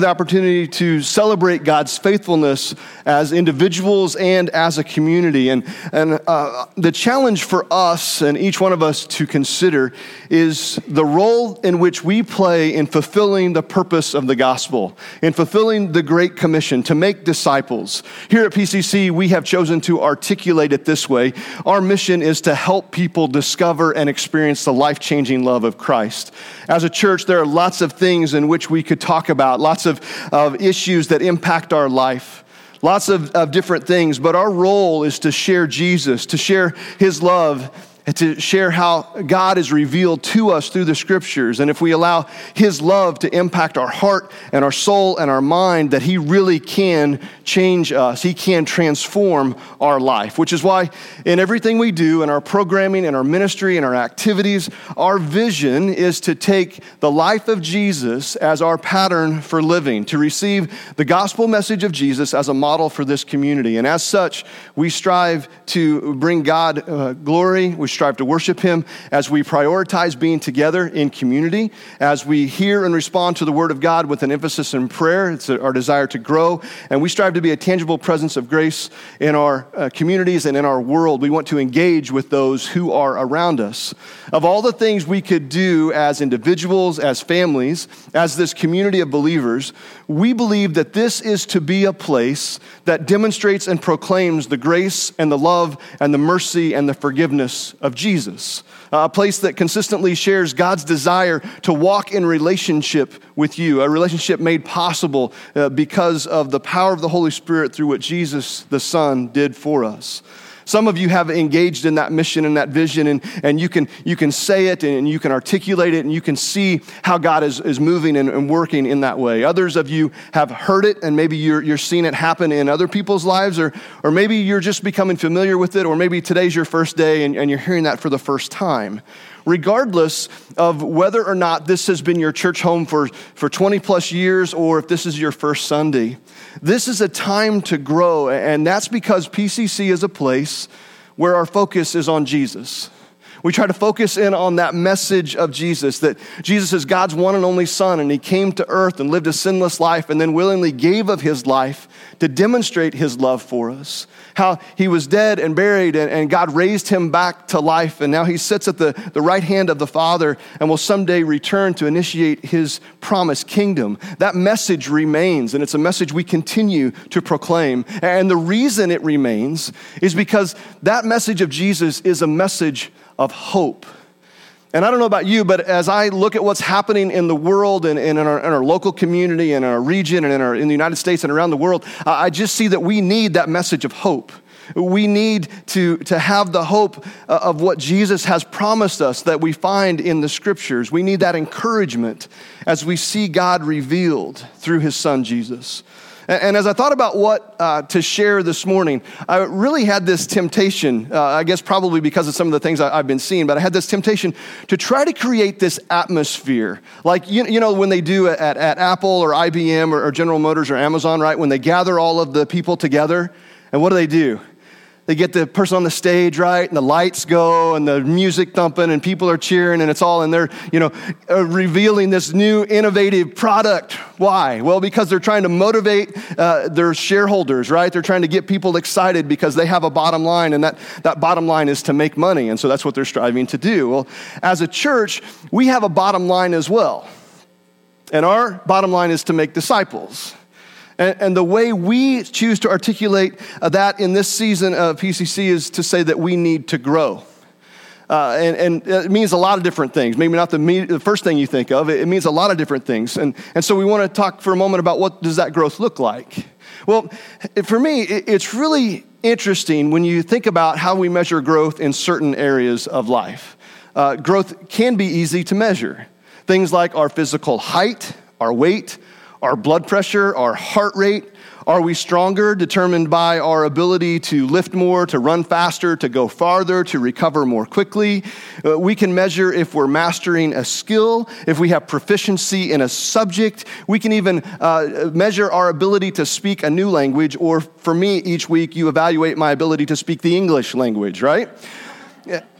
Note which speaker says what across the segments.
Speaker 1: the opportunity to celebrate God's faithfulness as individuals and as a community. And, and uh, the challenge for us and each one of us to consider is the role in which we play in fulfilling the purpose of the gospel, in fulfilling the Great Commission to make disciples. Here at PCC, we have chosen to articulate it this way Our mission is to help people discover and experience the life changing love of Christ. As a church, there are lots of things in which we could talk about, lots of, of issues that impact our life. Lots of, of different things, but our role is to share Jesus, to share his love to share how God is revealed to us through the scriptures. And if we allow His love to impact our heart and our soul and our mind, that He really can change us. He can transform our life, which is why in everything we do, in our programming, in our ministry, in our activities, our vision is to take the life of Jesus as our pattern for living, to receive the gospel message of Jesus as a model for this community. And as such, we strive to bring God uh, glory. We strive to worship Him as we prioritize being together in community, as we hear and respond to the Word of God with an emphasis in prayer. It's our desire to grow, and we strive to be a tangible presence of grace in our uh, communities and in our world. We want to engage with those who are around us. Of all the things we could do as individuals, as families, as this community of believers, we believe that this is to be a place that demonstrates and proclaims the grace and the love and the mercy and the forgiveness of Jesus. A place that consistently shares God's desire to walk in relationship with you, a relationship made possible uh, because of the power of the Holy Spirit through what Jesus the Son did for us. Some of you have engaged in that mission and that vision, and, and you, can, you can say it and you can articulate it, and you can see how God is, is moving and, and working in that way. Others of you have heard it, and maybe you're, you're seeing it happen in other people's lives, or, or maybe you're just becoming familiar with it, or maybe today's your first day and, and you're hearing that for the first time regardless of whether or not this has been your church home for, for 20 plus years or if this is your first Sunday. This is a time to grow, and that's because PCC is a place where our focus is on Jesus. We try to focus in on that message of Jesus that Jesus is God's one and only Son, and He came to earth and lived a sinless life and then willingly gave of His life to demonstrate His love for us. How He was dead and buried, and, and God raised Him back to life, and now He sits at the, the right hand of the Father and will someday return to initiate His promised kingdom. That message remains, and it's a message we continue to proclaim. And the reason it remains is because that message of Jesus is a message of hope. And I don't know about you, but as I look at what's happening in the world and, and in, our, in, our, local community and in our region and in, our, in the United States and around the world, I just see that we need that message of hope. We need to, to have the hope uh, of what Jesus has promised us that we find in the scriptures. We need that encouragement as we see God revealed through his son Jesus. And as I thought about what uh, to share this morning, I really had this temptation, uh, I guess probably because of some of the things I, have been seeing, but I had this temptation to try to create this atmosphere. Like, you, you know, when they do at, at Apple or IBM or, or General Motors or Amazon, right? When they gather all of the people together, and what do they do? They get the person on the stage right and the lights go and the music thumping and people are cheering and it's all and they're you know uh, revealing this new innovative product. Why? Well because they're trying to motivate uh, their shareholders right? They're trying to get people excited because they have a bottom line and that, that bottom line is to make money and so that's what they're striving to do. Well as a church we have a bottom line as well and our bottom line is to make disciples and, and the way we choose to articulate uh, that in this season of PCC is to say that we need to grow. Uh, and, and, it means a lot of different things. Maybe not the, me- the first thing you think of. It, it, means a lot of different things. And, and so we want to talk for a moment about what does that growth look like. Well, for me, it, it's really interesting when you think about how we measure growth in certain areas of life. Uh, growth can be easy to measure. Things like our physical height, our weight, our blood pressure, our heart rate? Are we stronger, determined by our ability to lift more, to run faster, to go farther, to recover more quickly? Uh, we can measure if we're mastering a skill, if we have proficiency in a subject. We can even uh, measure our ability to speak a new language, or for me, each week, you evaluate my ability to speak the English language, right?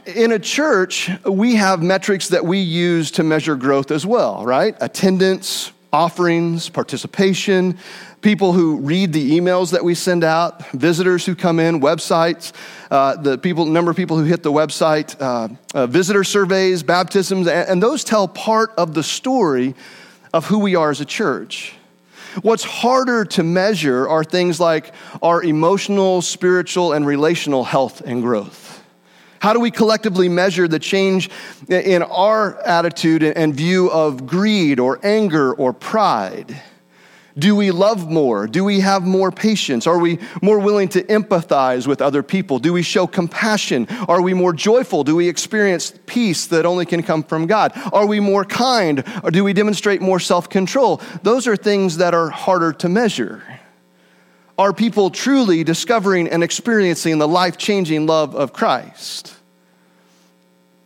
Speaker 1: in a church, we have metrics that we use to measure growth as well, right? Attendance, offerings, participation, people who read the emails that we send out, visitors who come in, websites, uh, the people, number of people who hit the website, uh, uh, visitor surveys, baptisms, and, and those tell part of the story of who we are as a church. What's harder to measure are things like our emotional, spiritual, and relational health and growth. How do we collectively measure the change in our attitude and view of greed or anger or pride? Do we love more? Do we have more patience? Are we more willing to empathize with other people? Do we show compassion? Are we more joyful? Do we experience peace that only can come from God? Are we more kind? Or do we demonstrate more self control? Those are things that are harder to measure. Are people truly discovering and experiencing the life changing love of Christ?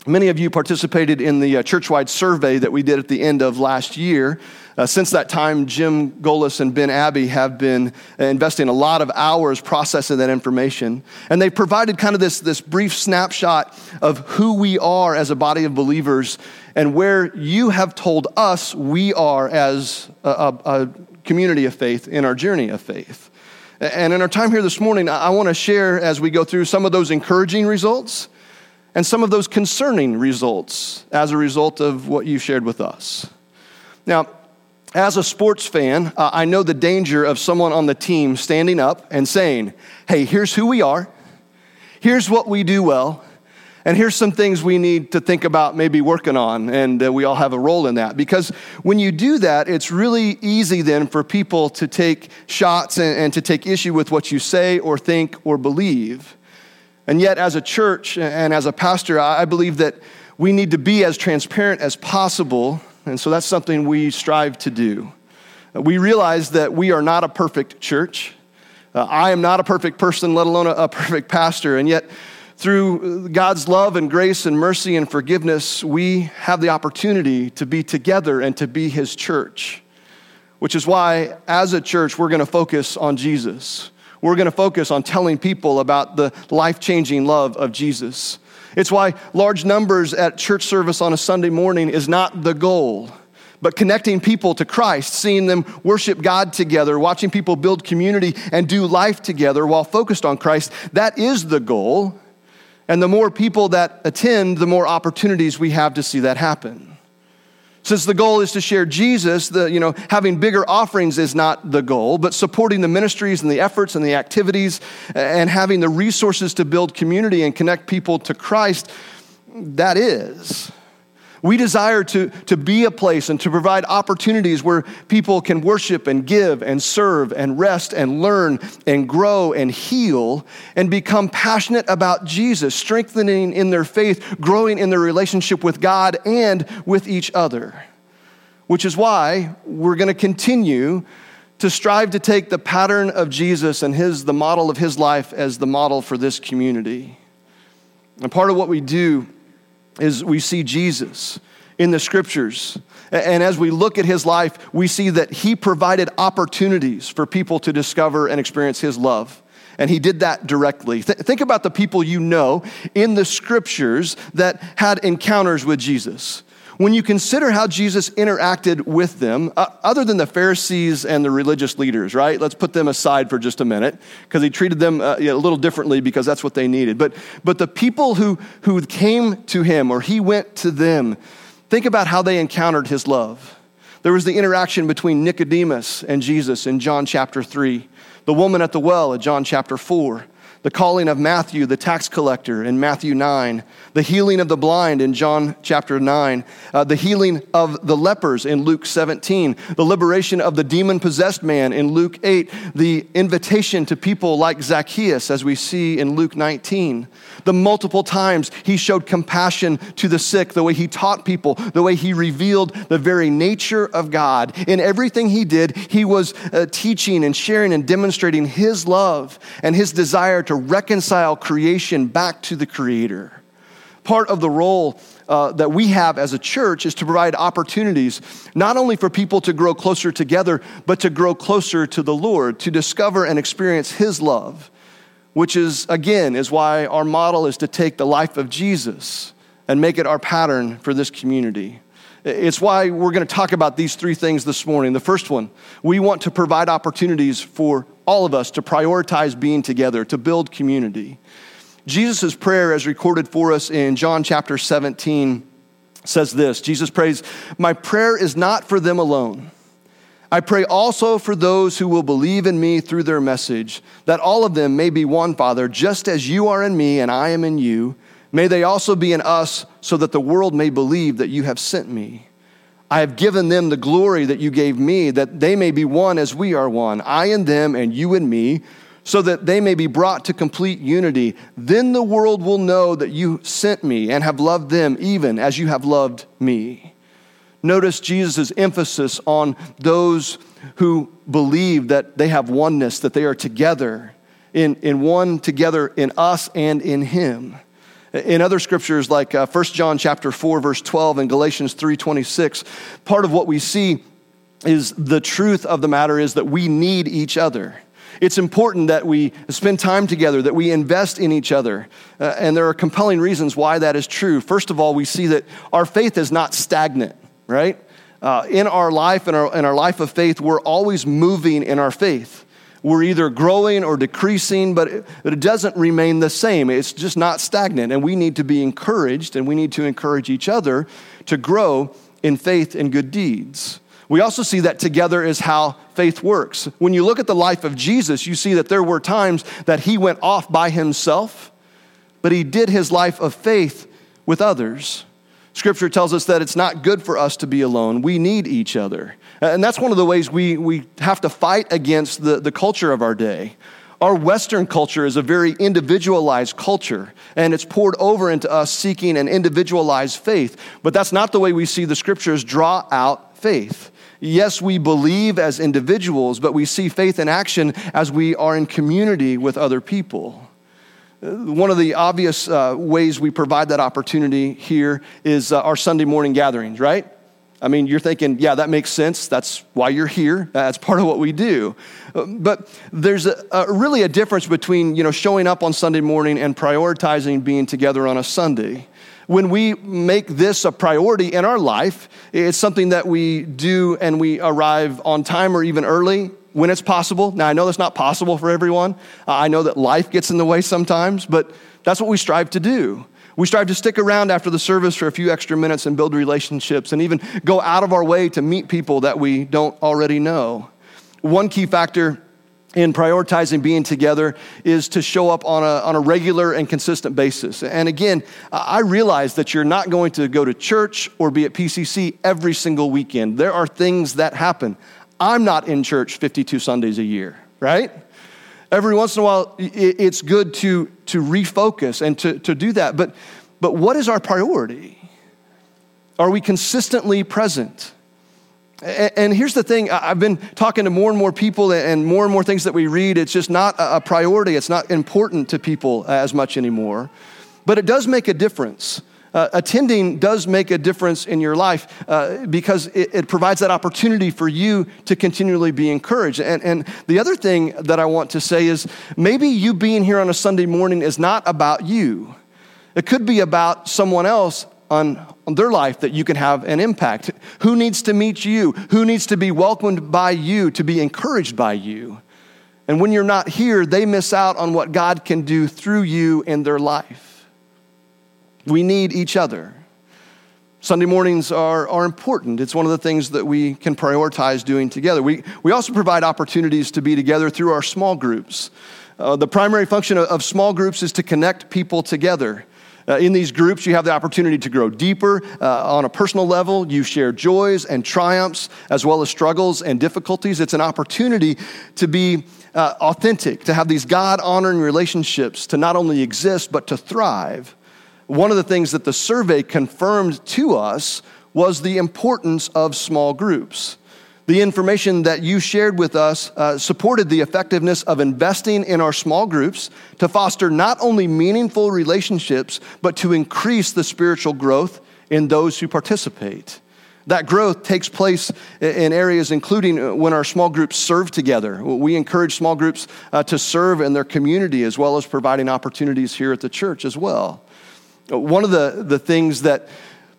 Speaker 1: Many of you participated in the uh, churchwide survey that we did at the end of last year. Uh, since that time, Jim Golis and Ben Abbey have been investing a lot of hours processing that information. And they provided kind of this, this brief snapshot of who we are as a body of believers and where you have told us we are as a, a, a community of faith in our journey of faith. And in our time here this morning, I want to share as we go through some of those encouraging results and some of those concerning results as a result of what you shared with us. Now, as a sports fan, uh, I know the danger of someone on the team standing up and saying, hey, here's who we are, here's what we do well, and here's some things we need to think about maybe working on, and uh, we all have a role in that. Because when you do that, it's really easy then for people to take shots and, and to take issue with what you say or think or believe. And yet, as a church and as a pastor, I believe that we need to be as transparent as possible and so that's something we strive to do. We realize that we are not a perfect church. Uh, I am not a perfect person, let alone a, a perfect pastor. And yet, through God's love and grace and mercy and forgiveness, we have the opportunity to be together and to be His church. Which is why, as a church, we're going to focus on Jesus. We're going to focus on telling people about the life changing love of Jesus. It's why large numbers at church service on a Sunday morning is not the goal, but connecting people to Christ, seeing them worship God together, watching people build community and do life together while focused on Christ, that is the goal. And the more people that attend, the more opportunities we have to see that happen. Since the goal is to share Jesus, the, you know, having bigger offerings is not the goal, but supporting the ministries and the efforts and the activities and having the resources to build community and connect people to Christ, that is. We desire to, to be a place and to provide opportunities where people can worship and give and serve and rest and learn and grow and heal and become passionate about Jesus, strengthening in their faith, growing in their relationship with God and with each other. Which is why we're going to continue to strive to take the pattern of Jesus and his, the model of his life as the model for this community. And part of what we do is we see Jesus in the scriptures. And as we look at his life, we see that he provided opportunities for people to discover and experience his love. And he did that directly. Th- think about the people you know in the scriptures that had encounters with Jesus when you consider how Jesus interacted with them, uh, other than the Pharisees and the religious leaders, right? Let's put them aside for just a minute because he treated them uh, a little differently because that's what they needed. But, but the people who, who came to him or he went to them, think about how they encountered his love. There was the interaction between Nicodemus and Jesus in John chapter 3, the woman at the well in John chapter 4 the calling of Matthew, the tax collector, in Matthew 9, the healing of the blind in John chapter 9, uh, the healing of the lepers in Luke 17, the liberation of the demon possessed man in Luke 8, the invitation to people like Zacchaeus, as we see in Luke 19, the multiple times he showed compassion to the sick, the way he taught people, the way he revealed the very nature of God. In everything he did, he was uh, teaching and sharing and demonstrating his love and his desire to reconcile creation back to the Creator. Part of the role uh, that we have as a church is to provide opportunities not only for people to grow closer together, but to grow closer to the Lord, to discover and experience His love, which is, again, is why our model is to take the life of Jesus and make it our pattern for this community. It's why we're going to talk about these three things this morning. The first one, we want to provide opportunities for all of us to prioritize being together, to build community. Jesus' prayer, as recorded for us in John chapter 17, says this Jesus prays, My prayer is not for them alone. I pray also for those who will believe in me through their message, that all of them may be one, Father, just as you are in me and I am in you. May they also be in us, so that the world may believe that you have sent me. I have given them the glory that you gave me, that they may be one as we are one, I and them and you and me so that they may be brought to complete unity. Then the world will know that you sent me and have loved them even as you have loved me. Notice Jesus' emphasis on those who believe that they have oneness, that they are together, in, in one together in us and in Him. In other scriptures, like uh, 1 John chapter 4, verse 12, and Galatians 3.26, part of what we see is the truth of the matter is that we need each other. It's important that we spend time together, that we invest in each other. Uh, and there are compelling reasons why that is true. First of all, we see that our faith is not stagnant, right? Uh, in our life, in our, in our life of faith, we're always moving in our faith. We're either growing or decreasing, but it, it doesn't remain the same. It's just not stagnant. And we need to be encouraged, and we need to encourage each other to grow in faith and good deeds. We also see that together is how faith works. When you look at the life of Jesus, you see that there were times that he went off by himself, but he did his life of faith with others. Scripture tells us that it's not good for us to be alone. We need each other. And that's one of the ways we, we have to fight against the, the culture of our day. Our Western culture is a very individualized culture, and it's poured over into us seeking an individualized faith. But that's not the way we see the scriptures draw out faith. Yes, we believe as individuals, but we see faith in action as we are in community with other people. One of the obvious uh, ways we provide that opportunity here is uh, our Sunday morning gatherings, right? I mean, you're thinking, yeah, that makes sense. That's why you're here. That's part of what we do. But there's a, a, really a difference between, you know, showing up on Sunday morning and prioritizing being together on a Sunday when we make this a priority in our life, it's something that we do and we arrive on time or even early when it's possible. Now, I know that's not possible for everyone. I know that life gets in the way sometimes, but that's what we strive to do. We strive to stick around after the service for a few extra minutes and build relationships and even go out of our way to meet people that we don't already know. One key factor in prioritizing being together is to show up on a, on a regular and consistent basis. And again, I realize that you're not going to go to church or be at PCC every single weekend. There are things that happen. I'm not in church 52 Sundays a year, right? Every once in a while, it's good to, to refocus and to, to do that. But, but what is our priority? Are we consistently present? And here's the thing I've been talking to more and more people, and more and more things that we read. It's just not a priority, it's not important to people as much anymore. But it does make a difference. Uh, attending does make a difference in your life uh, because it, it, provides that opportunity for you to continually be encouraged. And, and the other thing that I want to say is maybe you being here on a Sunday morning is not about you, it could be about someone else on, on their life that you can have an impact. Who needs to meet you? Who needs to be welcomed by you, to be encouraged by you? And when you're not here, they miss out on what God can do through you in their life. We need each other. Sunday mornings are, are important. It's one of the things that we can prioritize doing together. We, we also provide opportunities to be together through our small groups. Uh, the primary function of, of small groups is to connect people together. Uh, in these groups, you have the opportunity to grow deeper uh, on a personal level. You share joys and triumphs, as well as struggles and difficulties. It's an opportunity to be uh, authentic, to have these God honoring relationships, to not only exist, but to thrive. One of the things that the survey confirmed to us was the importance of small groups. The information that you shared with us uh, supported the effectiveness of investing in our small groups to foster not only meaningful relationships, but to increase the spiritual growth in those who participate. That growth takes place in areas including uh, when our small groups serve together. We encourage small groups uh, to serve in their community as well as providing opportunities here at the church as well. One of the, the things that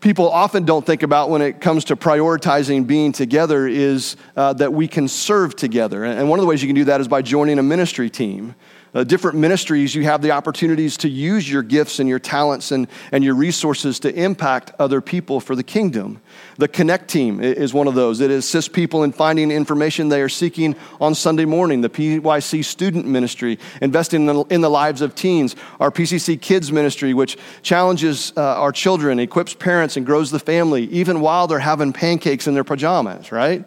Speaker 1: people often don't think about when it comes to prioritizing being together is uh, that we can serve together. And one of the ways you can do that is by joining a ministry team. Uh, different ministries, you have the opportunities to use your gifts and your talents and, and your resources to impact other people for the kingdom. The Connect team is one of those. It assists people in finding information they are seeking on Sunday morning. The PYC student ministry, investing in the, in the lives of teens. Our PCC kids ministry, which challenges uh, our children, equips parents, and grows the family, even while they're having pancakes in their pajamas, right?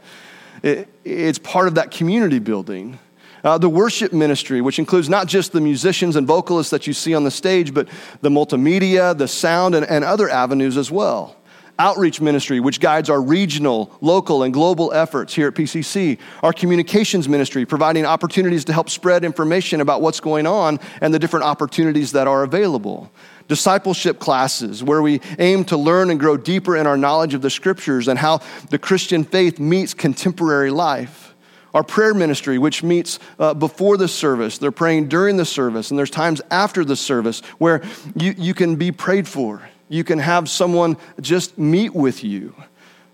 Speaker 1: It, it's part of that community building. Uh, the worship ministry, which includes not just the musicians and vocalists that you see on the stage, but the multimedia, the sound, and, and other avenues as well. Outreach ministry, which guides our regional, local, and global efforts here at PCC. Our communications ministry, providing opportunities to help spread information about what's going on and the different opportunities that are available discipleship classes where we aim to learn and grow deeper in our knowledge of the scriptures and how the Christian faith meets contemporary life. Our prayer ministry, which meets uh, before the service, they're praying during the service, and there's times after the service where you, you can be prayed for. You can have someone just meet with you,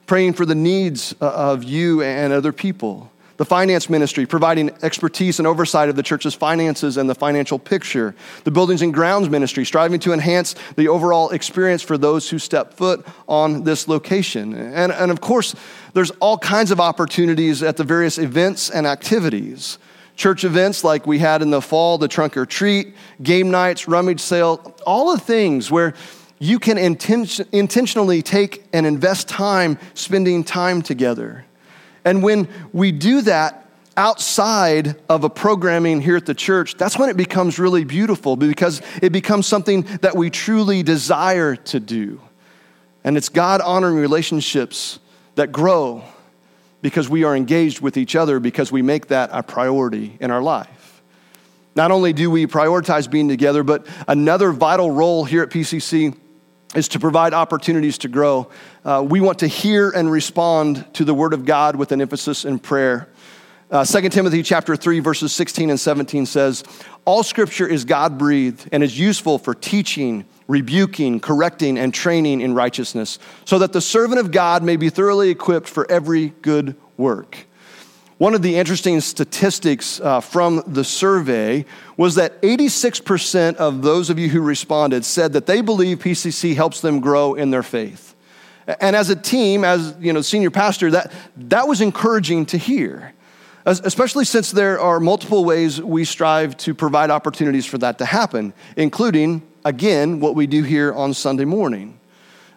Speaker 1: praying for the needs uh, of you and other people the finance ministry, providing expertise and oversight of the church's finances and the financial picture, the buildings and grounds ministry, striving to enhance the overall experience for those who step foot on this location. And, and of course, there's all kinds of opportunities at the various events and activities. Church events like we had in the fall, the trunk or treat, game nights, rummage sale, all the things where you can inten- intentionally take and invest time spending time together. And when we do that outside of a programming here at the church, that's when it becomes really beautiful because it becomes something that we truly desire to do. And it's God honoring relationships that grow because we are engaged with each other because we make that a priority in our life. Not only do we prioritize being together, but another vital role here at PCC is to provide opportunities to grow. Uh, we want to hear and respond to the Word of God with an emphasis in prayer. Uh, 2 Timothy chapter 3, verses 16 and 17 says, All scripture is God breathed and is useful for teaching, rebuking, correcting, and training in righteousness, so that the servant of God may be thoroughly equipped for every good work. One of the interesting statistics uh, from the survey was that 86% of those of you who responded said that they believe PCC helps them grow in their faith. And as a team, as you know, senior pastor, that, that was encouraging to hear, especially since there are multiple ways we strive to provide opportunities for that to happen, including, again, what we do here on Sunday morning.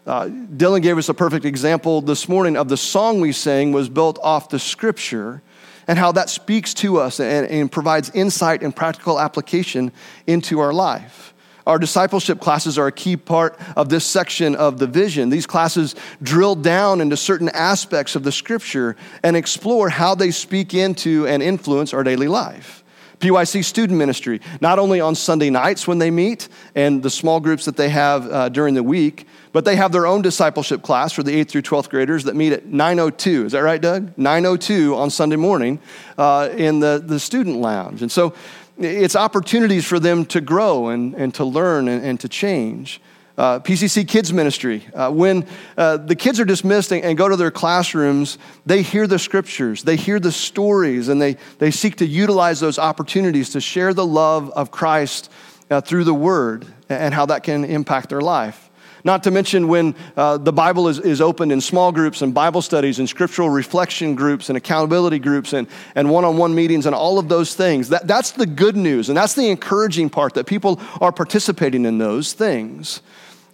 Speaker 1: Uh, Dylan gave us a perfect example this morning of the song we sang was built off the scripture and how that speaks to us and, and provides insight and practical application into our life. Our discipleship classes are a key part of this section of the vision. These classes drill down into certain aspects of the scripture and explore how they speak into and influence our daily life. PYC student ministry, not only on Sunday nights when they meet and the small groups that they have uh, during the week, but they have their own discipleship class for the 8th through 12th graders that meet at 9.02. Is that right, Doug? 9.02 on Sunday morning uh, in the, the student lounge. And so it's opportunities for them to grow and, and to learn and, and to change. Uh, PCC Kids Ministry. Uh, when uh, the kids are dismissed and, and, go to their classrooms, they hear the scriptures, they hear the stories, and they, they seek to utilize those opportunities to share the love of Christ uh, through the Word and how that can impact their life. Not to mention when uh, the Bible is, is opened in small groups and Bible studies and scriptural reflection groups and accountability groups and, and one-on-one meetings and all of those things. That, that's the good news and that's the encouraging part that people are participating in those things.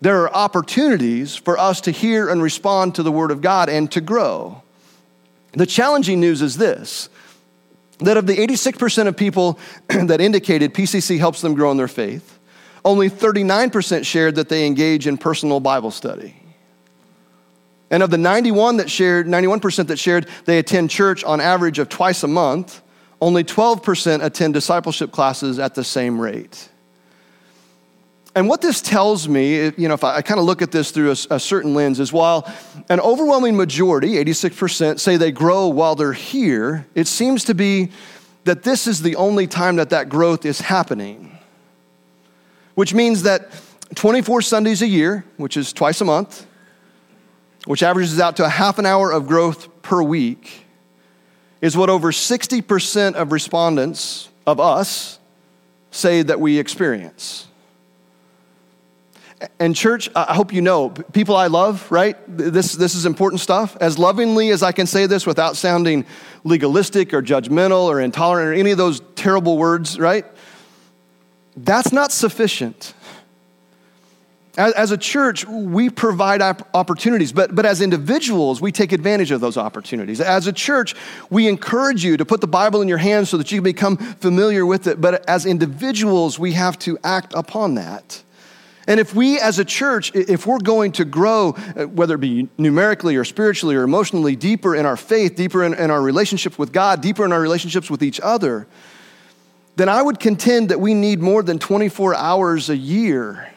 Speaker 1: There are opportunities for us to hear and respond to the Word of God and to grow. The challenging news is this that of the 86% of people that indicated PCC helps them grow in their faith, only 39% shared that they engage in personal Bible study. And of the 91 that shared, 91% that shared they attend church on average of twice a month, only 12% attend discipleship classes at the same rate. And what this tells me, you know, if I, I kind of look at this through a, a, certain lens, is while an overwhelming majority, 86%, say they grow while they're here, it seems to be that this is the only time that that growth is happening which means that 24 Sundays a year, which is twice a month, which averages out to a half an hour of growth per week, is what over 60% of respondents of us say that we experience. And, church, I hope you know, people I love, right? This, this is important stuff. As lovingly as I can say this without sounding legalistic or judgmental or intolerant or any of those terrible words, right? That's not sufficient. As, a church, we provide opportunities, but, but as individuals, we take advantage of those opportunities. As a church, we encourage you to put the Bible in your hands so that you can become familiar with it, but as individuals, we have to act upon that. And if we as a church, if we're going to grow, uh, whether it be numerically or spiritually or emotionally, deeper in our faith, deeper in, in our relationship with God, deeper in our relationships with each other, then I would contend that we need more than 24 hours a year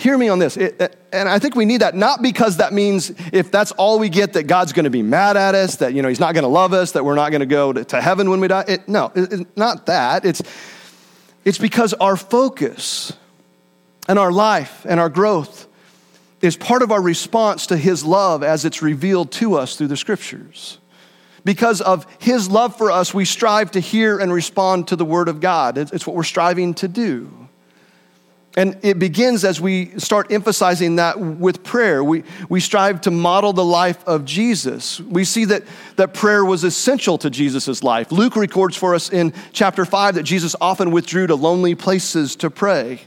Speaker 1: hear me on this. It, and I think we need that not because that means if that's all we get, that God's going to be mad at us, that you know He's not going to love us, that we're not going to go to heaven when we die. It, no, it, not that. It's it's because our focus and our life and our growth is part of our response to His love as it's revealed to us through the Scriptures. Because of His love for us, we strive to hear and respond to the Word of God. It's what we're striving to do. And it begins as we start emphasizing that with prayer. We, we strive to model the life of Jesus. We see that, that prayer was essential to Jesus' life. Luke records for us in chapter 5 that Jesus often withdrew to lonely places to pray.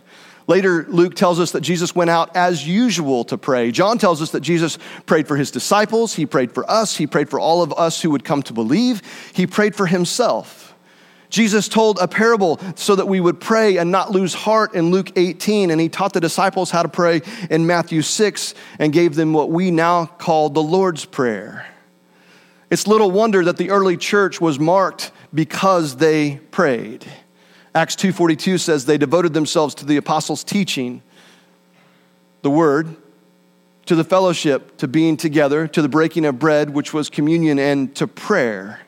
Speaker 1: Later, Luke tells us that Jesus went out as usual to pray. John tells us that Jesus prayed for his disciples, he prayed for us, he prayed for all of us who would come to believe, he prayed for himself. Jesus told a parable so that we would pray and not lose heart in Luke 18, and he taught the disciples how to pray in Matthew 6 and gave them what we now call the Lord's Prayer. It's little wonder that the early church was marked because they prayed. Acts 2:42 says they devoted themselves to the apostles' teaching, the word, to the fellowship, to being together, to the breaking of bread, which was communion, and to prayer.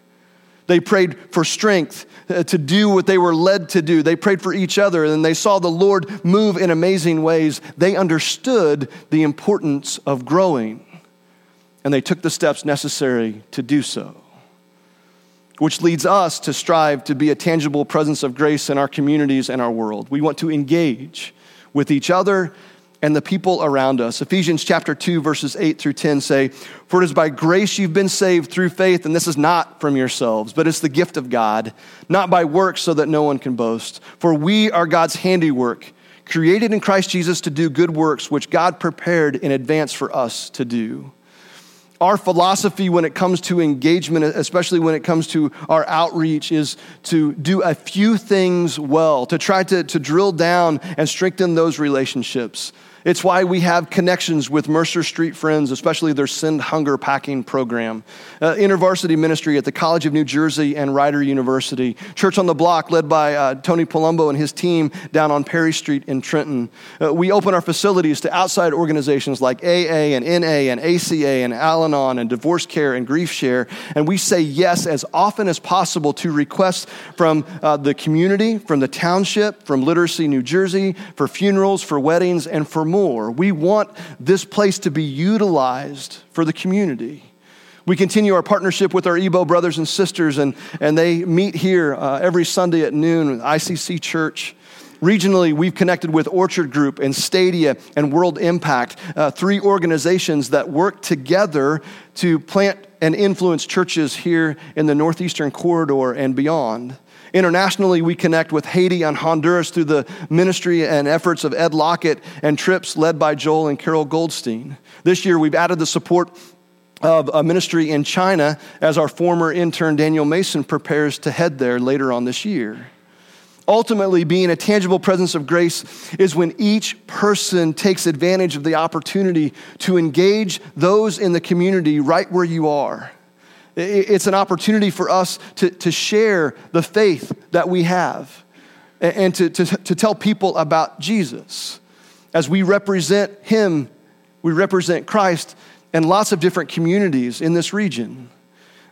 Speaker 1: They prayed for strength uh, to do what they were led to do. They prayed for each other and they saw the Lord move in amazing ways. They understood the importance of growing and they took the steps necessary to do so. Which leads us to strive to be a tangible presence of grace in our communities and our world. We want to engage with each other and the people around us. Ephesians chapter 2 verses 8 through 10 say, "For it is by grace you've been saved through faith, and this is not from yourselves, but it's the gift of God, not by works so that no one can boast. For we are God's handiwork, created in Christ Jesus to do good works which God prepared in advance for us to do." Our philosophy when it comes to engagement, especially when it comes to our outreach, is to do a few things well, to try to, to drill down and strengthen those relationships. It's why we have connections with Mercer Street Friends, especially their Send Hunger Packing program, uh, InterVarsity Ministry at the College of New Jersey and Rider University, Church on the Block led by uh, Tony Palumbo and his team down on Perry Street in Trenton. Uh, we open our facilities to outside organizations like AA and NA and ACA and Al Anon and Divorce Care and Grief Share, and we say yes as often as possible to requests from uh, the community, from the township, from Literacy New Jersey, for funerals, for weddings, and for. We want this place to be utilized for the community. We continue our partnership with our Ebo brothers and sisters, and, and they meet here uh, every Sunday at noon, with ICC Church. Regionally, we've connected with Orchard Group and Stadia and World Impact, uh, three organizations that work together to plant and influence churches here in the Northeastern Corridor and beyond. Internationally, we connect with Haiti and Honduras through the ministry and efforts of Ed Lockett and trips led by Joel and Carol Goldstein. This year, we've added the support of a ministry in China as our former intern Daniel Mason prepares to head there later on this year. Ultimately, being a tangible presence of grace is when each person takes advantage of the opportunity to engage those in the community right where you are. It's an opportunity for us to, to share the faith that we have and to, to, to tell people about Jesus. As we represent Him, we represent Christ in lots of different communities in this region.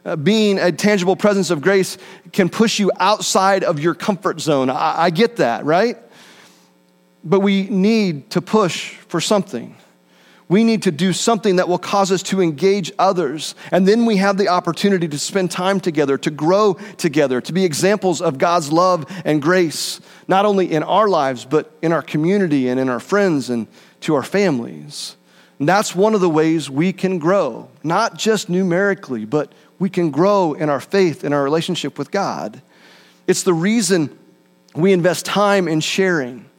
Speaker 1: Uh, being a tangible presence of grace can push you outside of your comfort zone. I, I get that, right? but we need to push for something. We need to do something that will cause us to engage others. And then we have the opportunity to spend time together, to grow together, to be examples of God's love and grace, not only in our lives, but in our community and in our friends and to our families. And that's one of the ways we can grow, not just numerically, but we can grow in our faith, in our relationship with God. It's the reason we invest time in sharing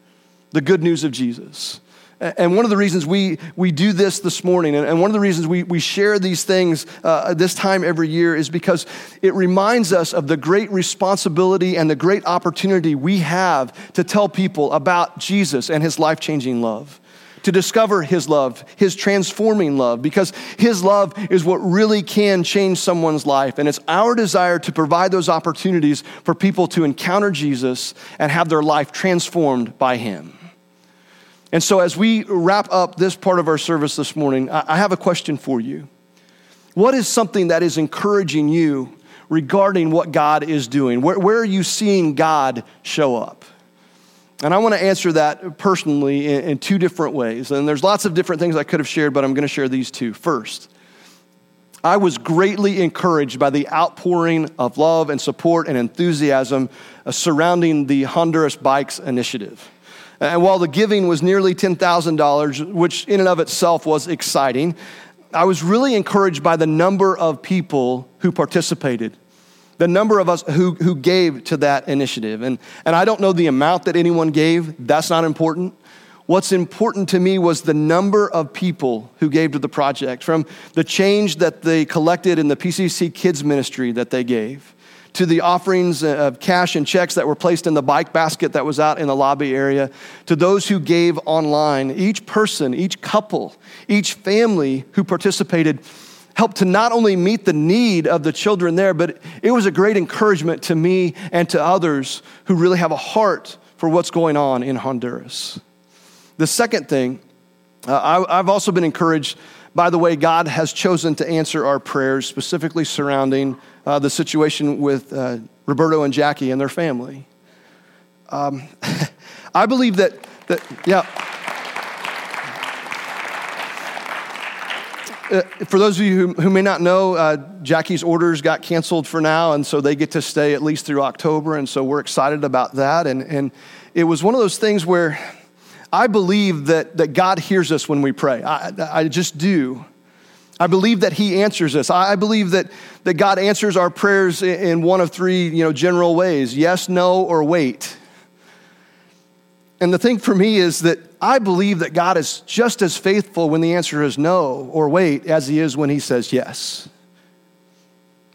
Speaker 1: the good news of Jesus. And one of the reasons we, we do this this morning, and one of the reasons we, we share these things uh, this time every year, is because it reminds us of the great responsibility and the great opportunity we have to tell people about Jesus and his life changing love to discover His love, His transforming love, because His love is what really can change someone's life. And it's our desire to provide those opportunities for people to encounter Jesus and have their life transformed by Him. And so, as we wrap up this part of our service this morning, I have a question for you. What is something that is encouraging you regarding what God is doing? Where, where are you seeing God show up? And I want to answer that personally in, in, two different ways. And there's lots of different things I could have shared, but I'm going to share these two. First, I was greatly encouraged by the outpouring of love and support and enthusiasm surrounding the Honduras Bikes initiative. And while the giving was nearly $10,000, which in and of itself was exciting, I was really encouraged by the number of people who participated the number of us who, who gave to that initiative. And, and I don't know the amount that anyone gave, that's not important. What's important to me was the number of people who gave to the project, from the change that they collected in the PCC Kids Ministry that they gave, to the offerings of cash and checks that were placed in the bike basket that was out in the lobby area, to those who gave online. Each person, each couple, each family who participated helped to not only meet the need of the children there, but it was a great encouragement to me and to others who really have a heart for what's going on in Honduras. The second thing, uh, I, have also been encouraged by the way God has chosen to answer our prayers, specifically surrounding uh, the situation with uh, Roberto and Jackie and their family. Um, I believe that, that yeah. Uh, for those of you who, who may not know, uh, Jackie's orders got canceled for now, and so they get to stay at least through October, and so we're excited about that. And, and it was one of those things where I believe that, that God hears us when we pray. I, I just do. I believe that He answers us. I believe that, that God answers our prayers in one of three you know, general ways yes, no, or wait. And the thing for me is that I believe that God is just as faithful when the answer is no or wait as he is when he says yes.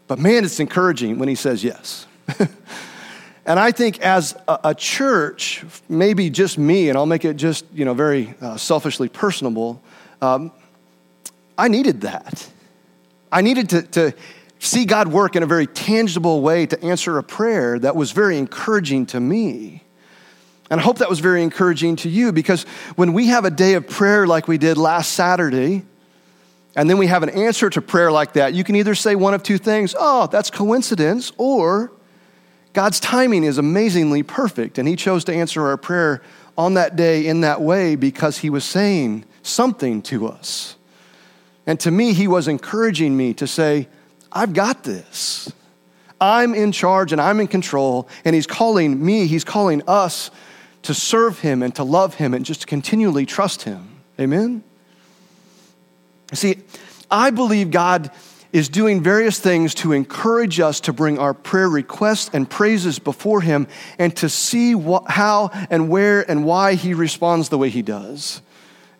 Speaker 1: But man, it's encouraging when he says yes. and I think as a, church, maybe just me, and I'll make it just, you know, very uh, selfishly personable, um, I needed that. I needed to, to see God work in a very tangible way to answer a prayer that was very encouraging to me. And I hope that was very encouraging to you because when we have a day of prayer like we did last Saturday, and then we have an answer to prayer like that, you can either say one of two things oh, that's coincidence, or God's timing is amazingly perfect, and He chose to answer our prayer on that day in that way because He was saying something to us. And to me, He was encouraging me to say, I've got this. I'm in charge and I'm in control, and He's calling me, He's calling us to serve Him and to love Him and just to continually trust Him. Amen? See, I believe God is doing various things to encourage us to bring our prayer requests and praises before Him and to see what, how and where and why He responds the way He does.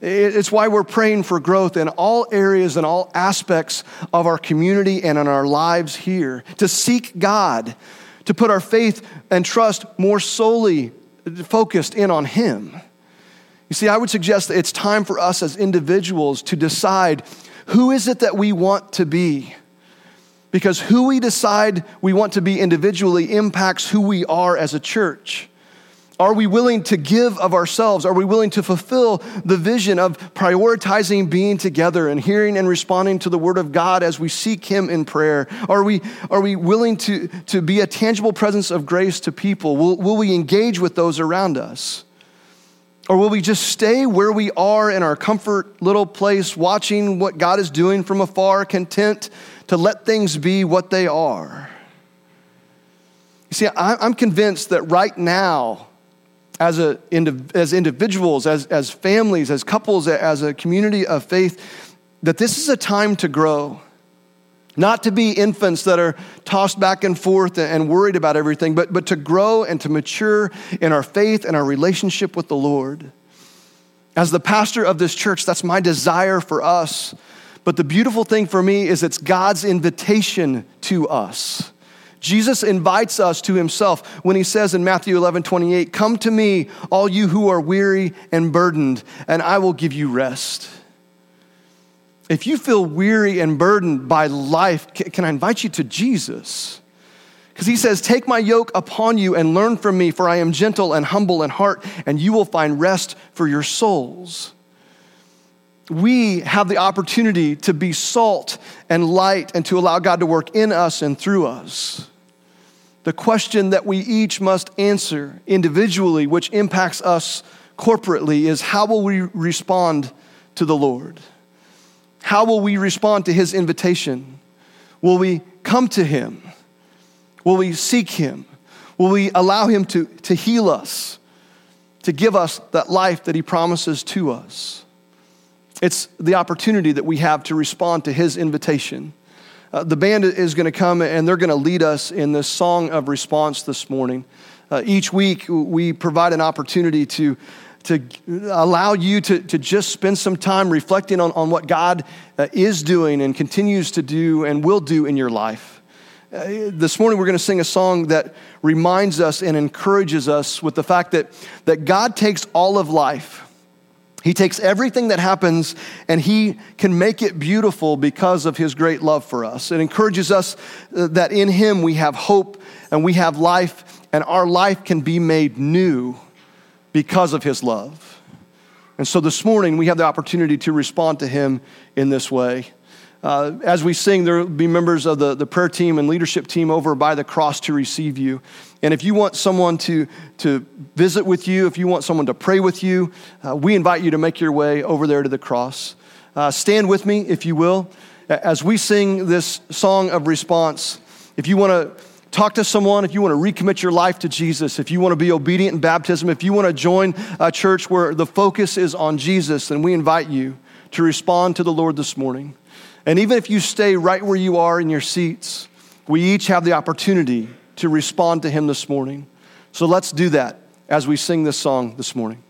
Speaker 1: It's why we're praying for growth in all areas and all aspects of our community and in our lives here, to seek God, to put our faith and trust more solely focused in on Him. You see, I would suggest that it's time for us as individuals to decide who is it that we want to be. Because who we decide we want to be individually impacts who we are as a church. Are we willing to give of ourselves? Are we willing to fulfill the vision of prioritizing being together and hearing and responding to the Word of God as we seek Him in prayer? Are we, are we willing to, to be a tangible presence of grace to people? Will, will we engage with those around us? Or will we just stay where we are in our comfort little place, watching what God is doing from afar, content to let things be what they are? You see, I'm convinced that right now, as, a, as individuals, as, as families, as couples, as a community of faith, that this is a time to grow. Not to be infants that are tossed back and forth and worried about everything, but, but to grow and to mature in our faith and our relationship with the Lord. As the pastor of this church, that's my desire for us. But the beautiful thing for me is it's God's invitation to us. Jesus invites us to himself when he says in Matthew 11 28, Come to me, all you who are weary and burdened, and I will give you rest. If you feel weary and burdened by life, can I invite you to Jesus? Because he says, Take my yoke upon you and learn from me, for I am gentle and humble in heart, and you will find rest for your souls we have the opportunity to be salt and light and to allow God to work in us and through us. The question that we each must answer individually, which impacts us corporately, is how will we respond to the Lord? How will we respond to his invitation? Will we come to him? Will we seek him? Will we allow him to, to heal us, to give us that life that he promises to us? It's the opportunity that we have to respond to his invitation. Uh, the band is going to come and they're going to lead us in this song of response this morning. Uh, each week, we provide an opportunity to, to allow you to, to just spend some time reflecting on, on what God uh, is doing and continues to do and will do in your life. Uh, this morning, we're going to sing a song that reminds us and encourages us with the fact that, that God takes all of life he takes everything that happens and he can make it beautiful because of his great love for us. It encourages us uh, that in him we have hope and we have life, and our life can be made new because of his love. And so this morning we have the opportunity to respond to him in this way. Uh, as we sing, there will be members of the, the prayer team and leadership team over by the cross to receive you. And if you want someone to, to visit with you, if you want someone to pray with you, uh, we invite you to make your way over there to the cross. Uh, stand with me, if you will, as we sing this song of response. If you want to talk to someone, if you want to recommit your life to Jesus, if you want to be obedient in baptism, if you want to join a church where the focus is on Jesus, then we invite you to respond to the Lord this morning. And even if you stay right where you are in your seats, we each have the opportunity to respond to Him this morning. So let's do that as we sing this song this morning.